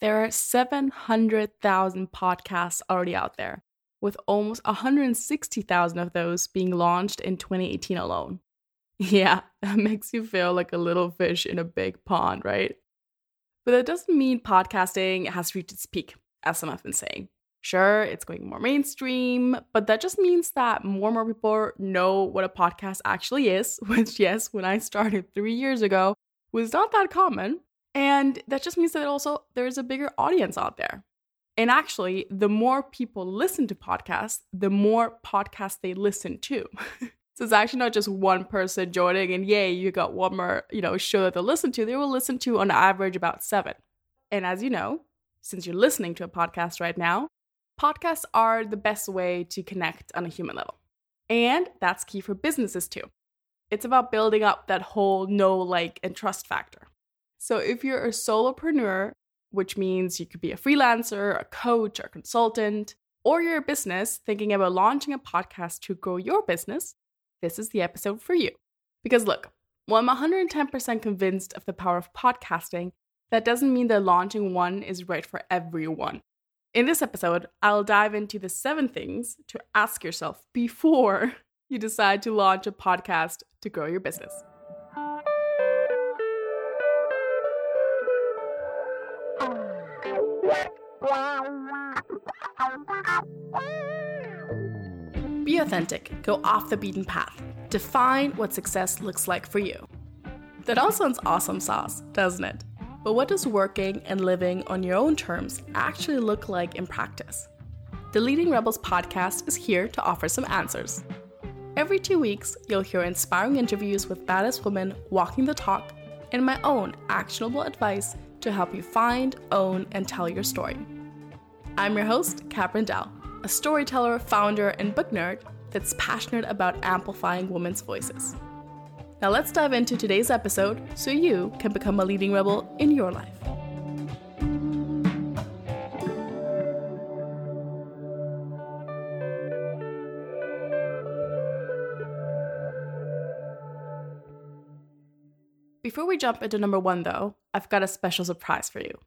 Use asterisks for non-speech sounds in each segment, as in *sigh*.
There are 700,000 podcasts already out there, with almost 160,000 of those being launched in 2018 alone. *laughs* Yeah, that makes you feel like a little fish in a big pond, right? But that doesn't mean podcasting has reached its peak, as some have been saying. Sure, it's going more mainstream, but that just means that more and more people know what a podcast actually is, *laughs* which, yes, when I started three years ago, was not that common. And that just means that also there's a bigger audience out there. And actually, the more people listen to podcasts, the more podcasts they listen to. *laughs* so it's actually not just one person joining and yay, you got one more, you know, show that they'll listen to. They will listen to on average about seven. And as you know, since you're listening to a podcast right now, podcasts are the best way to connect on a human level. And that's key for businesses too. It's about building up that whole know, like, and trust factor. So if you're a solopreneur, which means you could be a freelancer, a coach, or a consultant, or you're a business thinking about launching a podcast to grow your business, this is the episode for you. Because look, while I'm 110% convinced of the power of podcasting, that doesn't mean that launching one is right for everyone. In this episode, I'll dive into the seven things to ask yourself before *laughs* you decide to launch a podcast to grow your business. Be authentic, go off the beaten path, define what success looks like for you. That all sounds awesome sauce, doesn't it? But what does working and living on your own terms actually look like in practice? The Leading Rebels podcast is here to offer some answers. Every two weeks, you'll hear inspiring interviews with badass women walking the talk and my own actionable advice to help you find, own, and tell your story. I'm your host, Kat Brindell, a storyteller, founder, and book nerd that's passionate about amplifying women's voices. Now let's dive into today's episode so you can become a leading rebel in your life. Before we jump into number one, though, I've got a special surprise for you.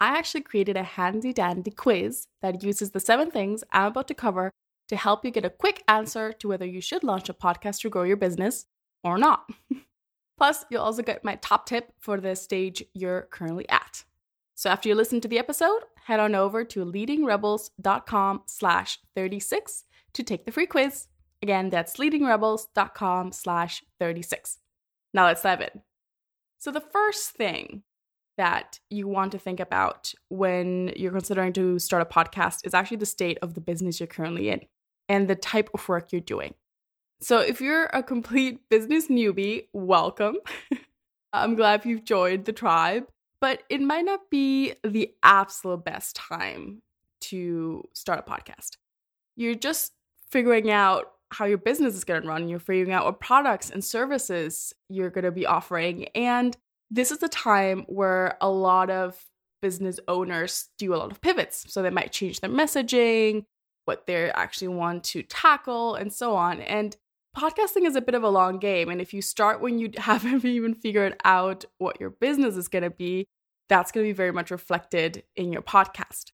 I actually created a handy dandy quiz that uses the seven things I'm about to cover to help you get a quick answer to whether you should launch a podcast to grow your business or not. *laughs* Plus, you'll also get my top tip for the stage you're currently at. So after you listen to the episode, head on over to leadingrebels.com slash 36 to take the free quiz. Again, that's leadingrebels.com slash 36. Now let's dive in. So the first thing that you want to think about when you're considering to start a podcast is actually the state of the business you're currently in and the type of work you're doing. So, if you're a complete business newbie, welcome. *laughs* I'm glad you've joined the tribe, but it might not be the absolute best time to start a podcast. You're just figuring out how your business is going to run, you're figuring out what products and services you're going to be offering. And this is the time where a lot of business owners do a lot of pivots. So, they might change their messaging, what they actually want to tackle, and so on. And podcasting is a bit of a long game. And if you start when you *laughs* haven't even figured out what your business is going to be, that's going to be very much reflected in your podcast.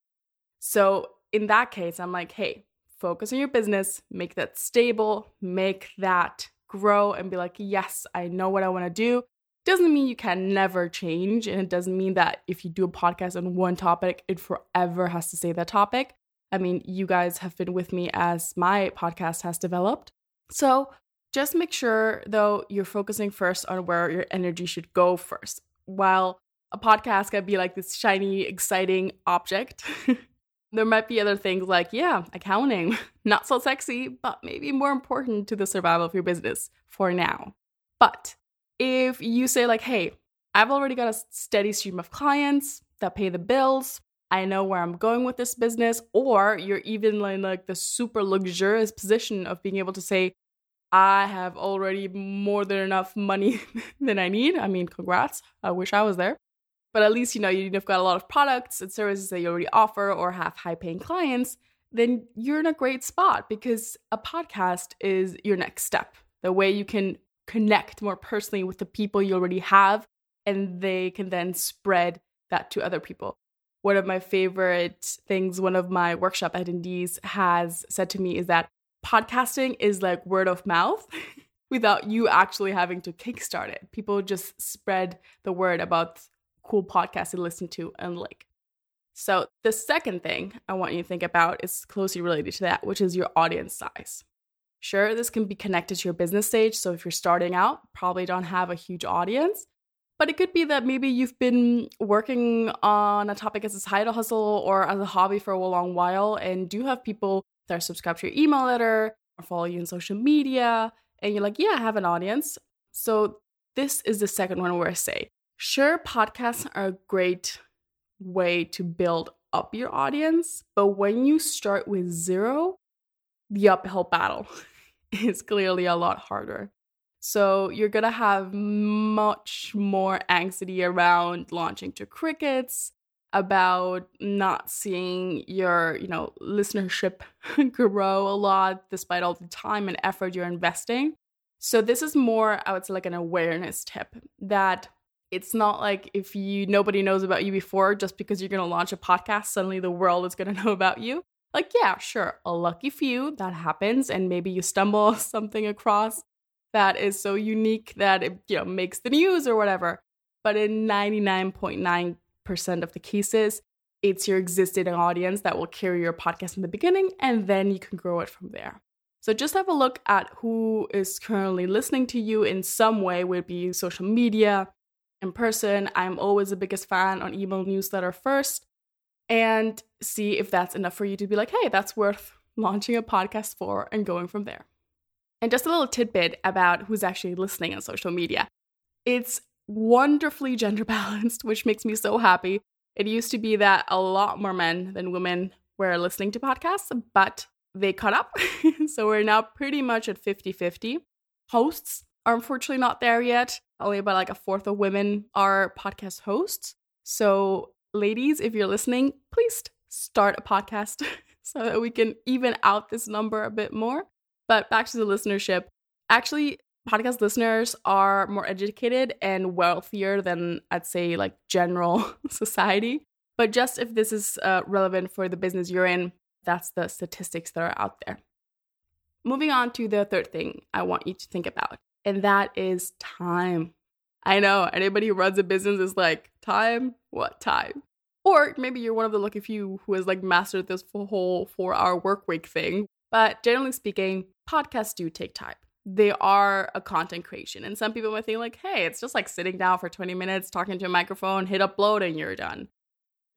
So, in that case, I'm like, hey, focus on your business, make that stable, make that grow, and be like, yes, I know what I want to do. Doesn't mean you can never change. And it doesn't mean that if you do a podcast on one topic, it forever has to stay that topic. I mean, you guys have been with me as my podcast has developed. So just make sure, though, you're focusing first on where your energy should go first. While a podcast can be like this shiny, exciting object, *laughs* there might be other things like, yeah, accounting, *laughs* not so sexy, but maybe more important to the survival of your business for now. But if you say, like, hey, I've already got a steady stream of clients that pay the bills, I know where I'm going with this business, or you're even in like the super luxurious position of being able to say, I have already more than enough money *laughs* than I need. I mean, congrats. I wish I was there. But at least, you know, you've got a lot of products and services that you already offer or have high paying clients, then you're in a great spot because a podcast is your next step. The way you can connect more personally with the people you already have, and they can then spread that to other people. one of my favorite things one of my workshop attendees has said to me is that podcasting is like word of mouth *laughs* without you actually having to kickstart it. People just spread the word about cool podcasts to listen to and like. So, the second thing I want you to think about is closely related to that, which is your audience size. Sure, this can be connected to your business stage. So, if you're starting out, probably don't have a huge audience, but it could be that maybe you've been working on a topic as a side hustle or as a hobby for a long while and do have people that are subscribed to your email letter or follow you on social media. And you're like, yeah, I have an audience. So this is the second one where I say, sure, podcasts are a great way to build up your audience. But when you start with zero, the uphill battle *laughs* is clearly a lot harder. So you're gonna have much more anxiety around launching to crickets, about not seeing your, you know, listenership *laughs* grow a lot despite all the time and effort you're investing. So this is more, I would say, like an awareness tip that it's not like if you nobody knows about you before, just because you're gonna launch a podcast, suddenly the world is gonna *laughs* know about you. Like, yeah, sure, a lucky few that happens, and maybe you stumble *laughs* something across that is so unique that it you know makes the news or whatever. But in 99.9% of the cases, it's your existing audience that will carry your podcast in the beginning and then you can grow it from there. So just have a look at who is currently listening to you in some way, would be social media, in person. I'm always the biggest fan on email newsletter first and see if that's enough for you to be like, hey, that's worth launching a podcast for and going from there. And just a little tidbit about who's actually listening on social media. It's wonderfully gender *laughs* balanced, which makes me so happy. It used to be that a lot more men than women were listening to podcasts, but they caught up. *laughs* so we're now pretty much at 50 50. Hosts are unfortunately not there yet. Only about like a fourth of women are podcast hosts. So, ladies, if you're listening, please start a podcast *laughs* so that we can even out this number a bit more. But back to the listenership. Actually, podcast listeners are more educated and wealthier than I'd say like general *laughs* society. But just if this is uh, relevant for the business you're in, that's the statistics that are out there. Moving on to the third thing I want you to think about, and that is time. I know anybody who runs a business is like, time? What time? Or maybe you're one of the lucky few who has like mastered this whole four hour work week thing. But generally speaking, podcasts do take time. They are a content creation. And some people might think, like, hey, it's just like sitting down for 20 minutes, talking to a microphone, hit upload, and you're done.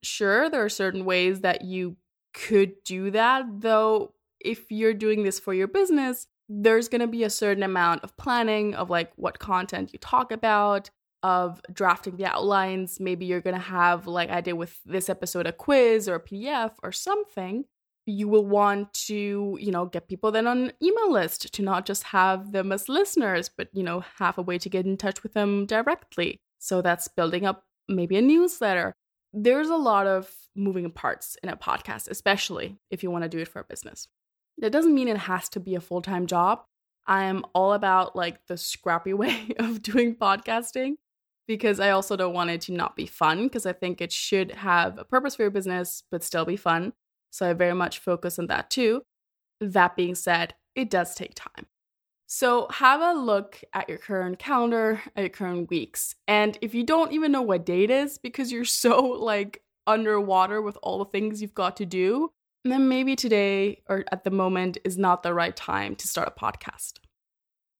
Sure, there are certain ways that you could do that, though, if you're doing this for your business, there's going to be a certain amount of planning of like what content you talk about, of drafting the outlines. Maybe you're going to have, like I did with this episode, a quiz or a PDF or something. You will want to you know get people then on email list to not just have them as listeners but you know have a way to get in touch with them directly. So that's building up maybe a newsletter. There's a lot of moving parts in a podcast especially if you want to do it for a business. That doesn't mean it has to be a full-time job. I'm all about like the scrappy *laughs* way of doing podcasting because i also don't want it to not be fun because i think it should have a purpose for your business but still be fun so I very much focus on that too. That being said, it does take time. So have a look at your current calendar, at your current weeks. And if you don't even know what date is because you're so like underwater with all the things you've got to do, then maybe today or at the moment is not the right time to start a podcast.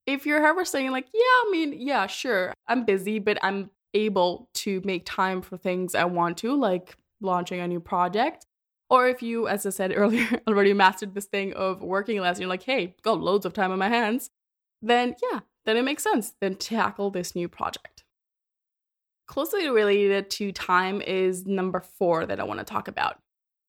If you're ever saying, like, yeah, I mean, yeah, sure, I'm busy, but I'm able to make time for things I want to, like launching a new project, or if you, as I said *laughs* earlier, already mastered this thing of working less, you're like, hey, got loads of time on my hands, then yeah, then it makes sense. Then tackle this new project. Closely related to time is number four that I want to talk about,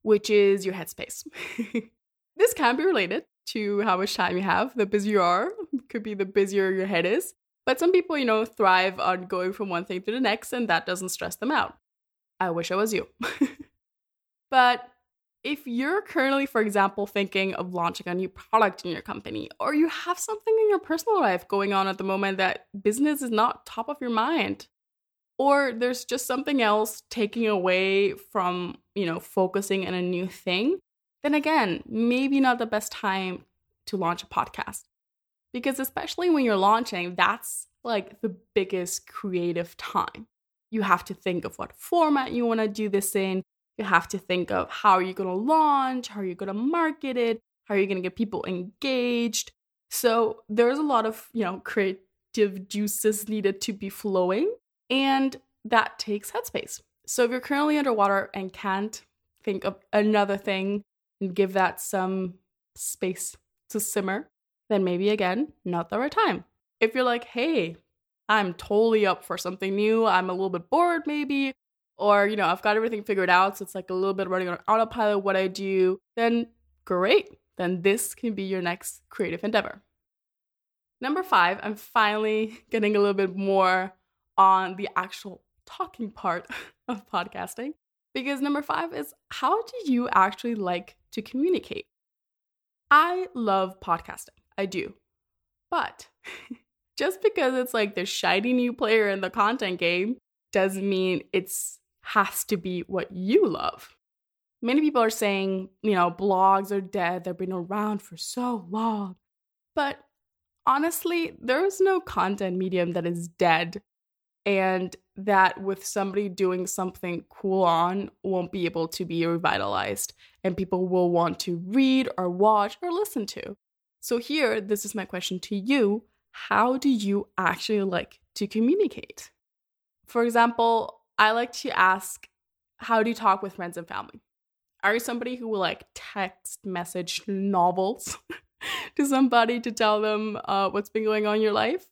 which is your headspace. *laughs* this can be related to how much time you have. The busier you are, could be the busier your head is. But some people, you know, thrive on going from one thing to the next, and that doesn't stress them out. I wish I was you. *laughs* but if you're currently, for example, thinking of launching a new product in your company, or you have something in your personal life going on at the moment that business is not top of your mind, or there's just something else taking away from, you know, focusing on a new thing, then again, maybe not the best time to launch a podcast. Because especially when you're launching, that's like the biggest creative time. You have to think of what format you want to do this in. You have to think of how are you're going to launch, how are you're going to market it, how are you're going to get people engaged. So there's a lot of, you know, creative juices needed to be flowing, and that takes headspace. So if you're currently underwater and can't think of another thing and give that some space to simmer, then maybe again, not the right time. If you're like, hey, I'm totally up for something new, I'm a little bit bored maybe, or, you know, I've got everything figured out, so it's like a little bit running on autopilot what I do, then great. Then this can be your next creative endeavor. Number five, I'm finally *laughs* getting a little bit more on the actual talking part *laughs* of podcasting because number five is how do you actually like to communicate? I love podcasting. I do. But *laughs* just because it's like the shiny new player in the content game doesn't mean it's has to be what you love. Many people are saying, you know, blogs are dead, they've been around for so long. But honestly, there is no content medium that is dead and that with somebody doing something cool on won't be able to be revitalized and people will want to read or watch or listen to. So, here, this is my question to you How do you actually like to communicate? For example, I like to ask, How do you talk with friends and family? Are you somebody who will like text message novels *laughs* to somebody to tell them uh, what's been going on in your life?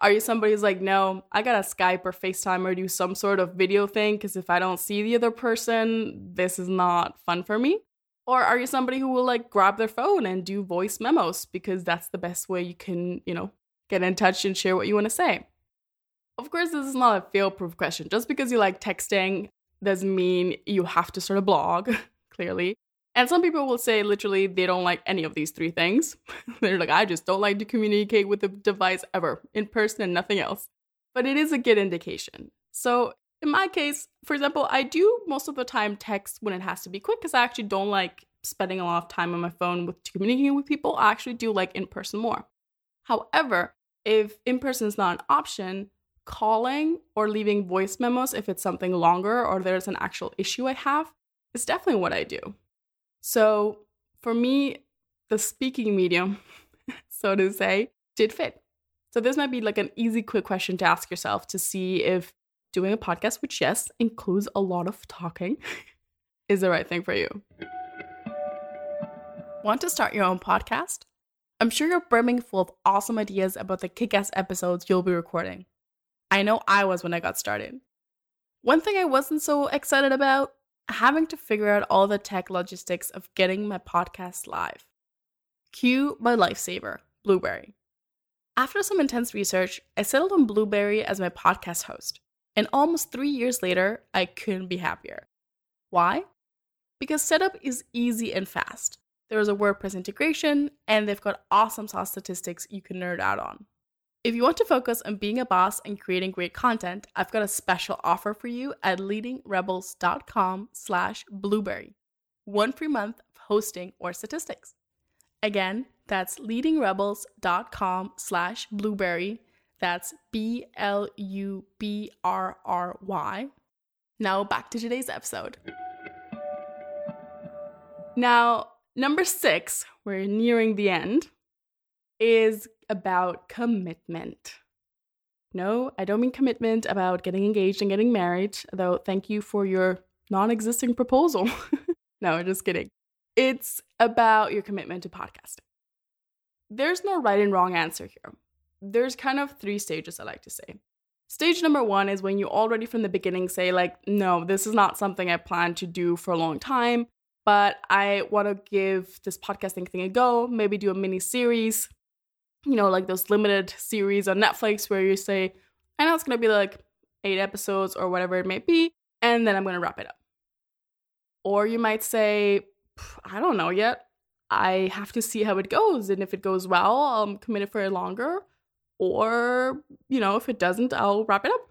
Are you somebody who's like, no, I gotta Skype or FaceTime or do some sort of video thing because if I don't see the other person, this is not fun for me? Or are you somebody who will like grab their phone and do voice memos because that's the best way you can, you know, get in touch and share what you want to say? Of course, this is not a fail proof question. Just because you like texting doesn't mean you have to start a blog, *laughs* clearly. And some people will say literally they don't like any of these three things. *laughs* They're like, I just don't like to communicate with a device ever, in person and nothing else. But it is a good indication. So in my case, for example, I do most of the time text when it has to be quick because I actually don't like spending a lot of time on my phone with communicating with people. I actually do like in person more. However, if in person is not an option, calling or leaving voice memos if it's something longer or there's an actual issue I have is definitely what I do. So for me, the speaking medium, *laughs* so to say, did fit. So this might be like an easy, quick question to ask yourself to see if doing a podcast, which yes, includes a lot of talking, *laughs* is the right thing for you. Want to start your own podcast? I'm sure you're brimming full of awesome ideas about the kick ass episodes you'll be recording. I know I was when I got started. One thing I wasn't so excited about having to figure out all the tech logistics of getting my podcast live. Cue my lifesaver, Blubrry. After some intense research, I settled on Blubrry as my podcast host. And almost three years later, I couldn't be happier. Why? Because setup is easy and fast. There is a WordPress integration, and they've got awesome SaaS statistics you can nerd out on. If you want to focus on being a boss and creating great content, I've got a special offer for you at leadingrebels.com slash blubrry. One free month of hosting or statistics. Again, that's leadingrebels.com slash blubrry. That's B L U B R R Y. Now back to today's episode. Now, number six, we're nearing the end, is about commitment. No, I don't mean commitment about getting engaged and getting married, though thank you for your non existing proposal. *laughs* no, just kidding. It's about your commitment to podcasting. There's no right and wrong answer here. There's kind of three stages I like to say. Stage number one is when you already from the beginning say, like, no, this is not something I plan to do for a long time, but I want to give this podcasting thing a go, maybe do a mini series, you know, like those limited series on Netflix where you say, I know it's going to be like eight episodes or whatever it may be, and then I'm going to wrap it up. Or you might say, I don't know yet. I have to see how it goes. And if it goes well, I'll commit it for longer. Or, you know, if it doesn't, I'll wrap it up.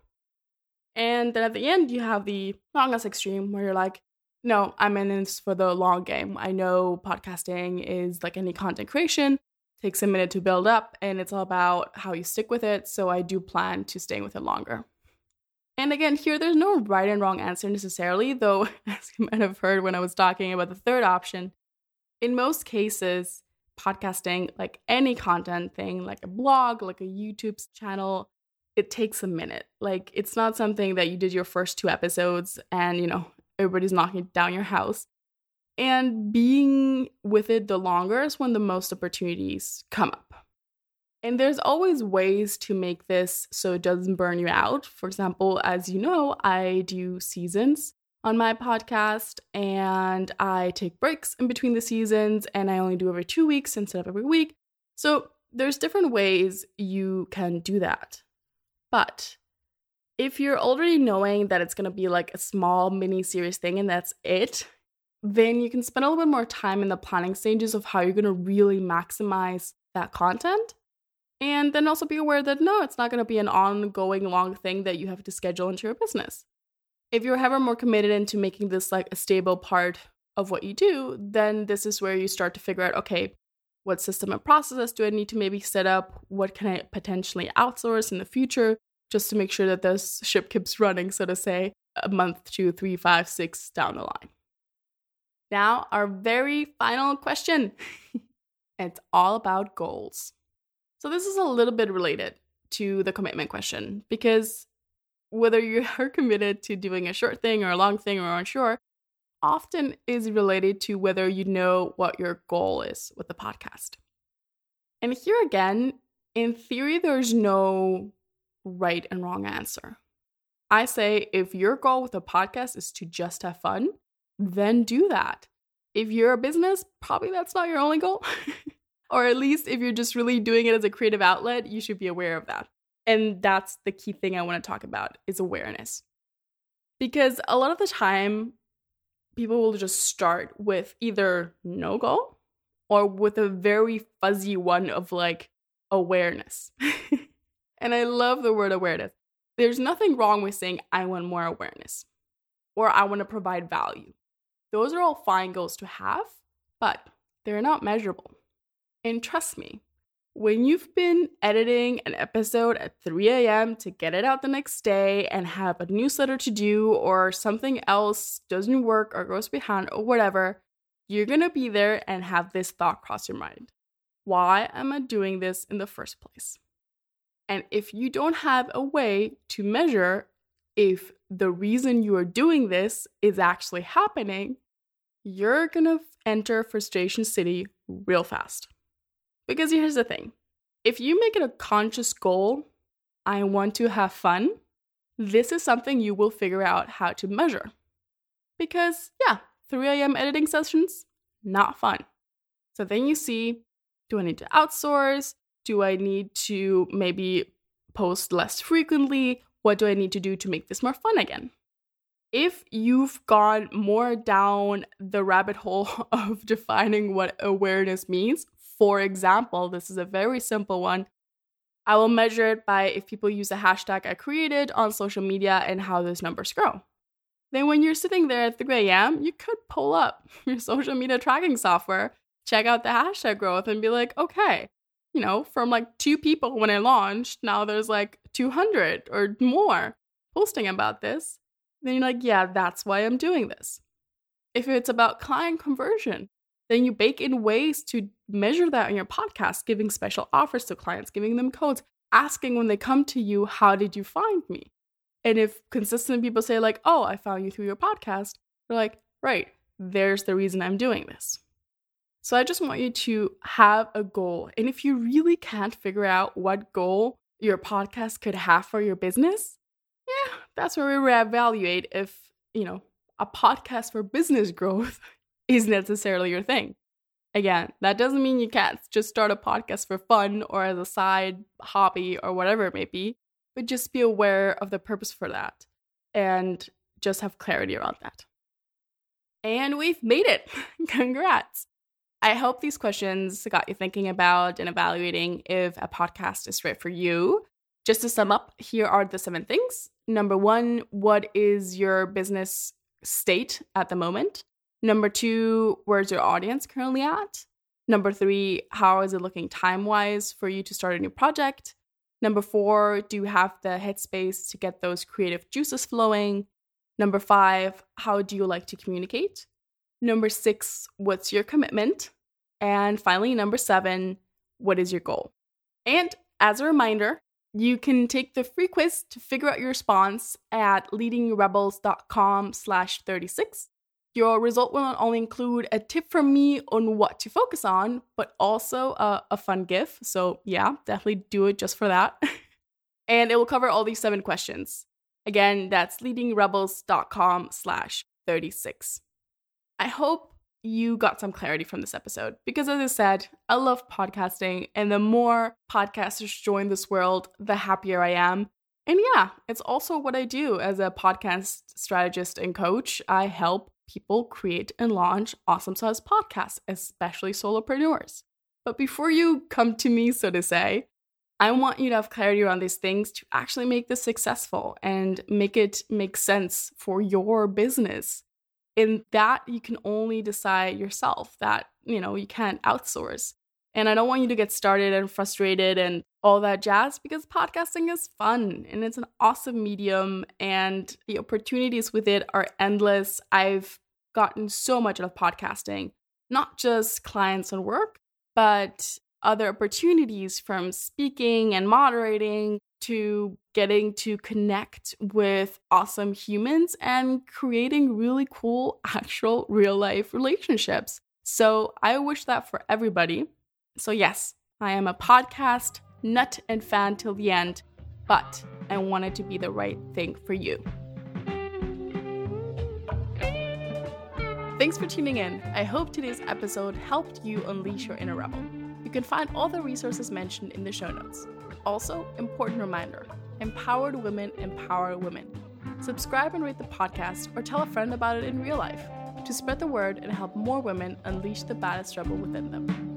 And then at the end, you have the longest extreme where you're like, no, I'm in this for the long game. I know podcasting is like any content creation, takes a minute to build up, and it's all about how you stick with it. So I do plan to stay with it longer. And again, here there's no right and wrong answer necessarily, though, *laughs* as you might have heard when I was talking about the third option, in most cases, podcasting, like any content thing, like a blog, like a YouTube channel, it takes a minute. Like it's not something that you did your first two episodes and, you know, everybody's knocking down your house. And being with it the longer is when the most opportunities come up. And there's always ways to make this so it doesn't burn you out. For example, as you know, I do seasons on my podcast and I take breaks in between the seasons and I only do every two weeks instead of every week. So there's different ways you can do that. But if you're already knowing that it's going to be like a small mini series thing and that's it, then you can spend a little bit more time in the planning stages of how you're going to really maximize that content. And then also be aware that no, it's not going to be an ongoing long thing that you have to schedule into your business. If you're ever more committed into making this like a stable part of what you do, then this is where you start to figure out okay, what system and processes do I need to maybe set up? What can I potentially outsource in the future just to make sure that this ship keeps running, so to say, a month, two, three, five, six down the line. Now, our very final question. *laughs* it's all about goals. So, this is a little bit related to the commitment question because whether you *laughs* are committed to doing a short thing or a long thing or unsure, often is related to whether you know what your goal is with the podcast. And here again, in theory, there's no right and wrong answer. I say if your goal with a podcast is to just have fun, then do that. If you're a business, probably that's not your only goal. *laughs* or at least if you're just really doing it as a creative outlet, you should be aware of that. And that's the key thing I want to talk about is awareness. Because a lot of the time people will just start with either no goal or with a very fuzzy one of like awareness. *laughs* and I love the word awareness. There's nothing wrong with saying, I want more awareness or I want to provide value. Those are all fine goals to have, but they're not measurable. And trust me, when you've been editing an episode at 3 a.m. to get it out the next day and have a newsletter to do or something else doesn't work or goes behind or whatever, you're gonna be there and have this thought cross your mind. Why am I doing this in the first place? And if you don't have a way to measure if the reason you are doing this is actually happening, you're gonna enter frustration city real fast. Because here's the thing if you make it a conscious goal, I want to have fun, this is something you will figure out how to measure. Because, yeah, 3 a.m. editing sessions, not fun. So then you see do I need to outsource? Do I need to maybe post less frequently? What do I need to do to make this more fun again? If you've gone more down the rabbit hole *laughs* of defining what awareness means, for example, this is a very simple one. I will measure it by if people use a hashtag I created on social media and how those numbers grow. Then, when you're sitting there at 3 a.m., you could pull up *laughs* your social media tracking software, check out the hashtag growth, and be like, okay, you know, from like two people when I launched, now there's like 200 or more posting about this. Then you're like, yeah, that's why I'm doing this. If it's about client conversion, then you bake in ways to measure that on your podcast, giving special offers to clients, giving them codes, asking when they come to you, How did you find me? And if consistent people say, like, Oh, I found you through your podcast, they're like, Right, there's the reason I'm doing this. So I just want you to have a goal. And if you really can't figure out what goal your podcast could have for your business, yeah, that's where we reevaluate if, you know, a podcast for business growth *laughs* is necessarily your thing. Again, that doesn't mean you can't just start a podcast for fun or as a side hobby or whatever it may be, but just be aware of the purpose for that and just have clarity around that. And we've made it. *laughs* Congrats. I hope these questions got you thinking about and evaluating if a podcast is right for you. Just to sum up, here are the seven things number one, what is your business state at the moment? Number two, where's your audience currently at? Number three, how is it looking time wise for you to start a new project? Number four, do you have the headspace to get those creative juices flowing? Number five, how do you like to communicate? Number six, what's your commitment? And finally, number seven, what is your goal? And as a reminder, you can take the free quiz to figure out your response at leadingrebels.com slash 36. Your result will not only include a tip from me on what to focus on, but also a, a fun GIF. So yeah, definitely do it just for that. *laughs* and it will cover all these seven questions. Again, that's leadingrebels.com slash 36. I hope you got some clarity from this episode because, as I said, I love podcasting, and the more podcasters join this world, the happier I am. And yeah, it's also what I do as a podcast strategist and coach. I help people create and launch awesome size podcasts, especially solopreneurs. But before you come to me, so to say, I want you to have clarity around these things to actually make this successful and make it make sense for your business in that you can only decide yourself that you know you can't outsource and i don't want you to get started and frustrated and all that jazz because podcasting is fun and it's an awesome medium and the opportunities with it are endless i've gotten so much out of podcasting not just clients and work but other opportunities from speaking and moderating to getting to connect with awesome humans and creating really cool, *laughs* actual real life relationships. So I wish that for everybody. So, yes, I am a podcast nut and fan till the end, but I want it to be the right thing for you. Thanks for tuning in. I hope today's episode helped you unleash your inner rebel. You can find all the resources mentioned in the show notes. Also, important reminder empowered women empower women. Subscribe and rate the podcast or tell a friend about it in real life to spread the word and help more women unleash the baddest rebel within them.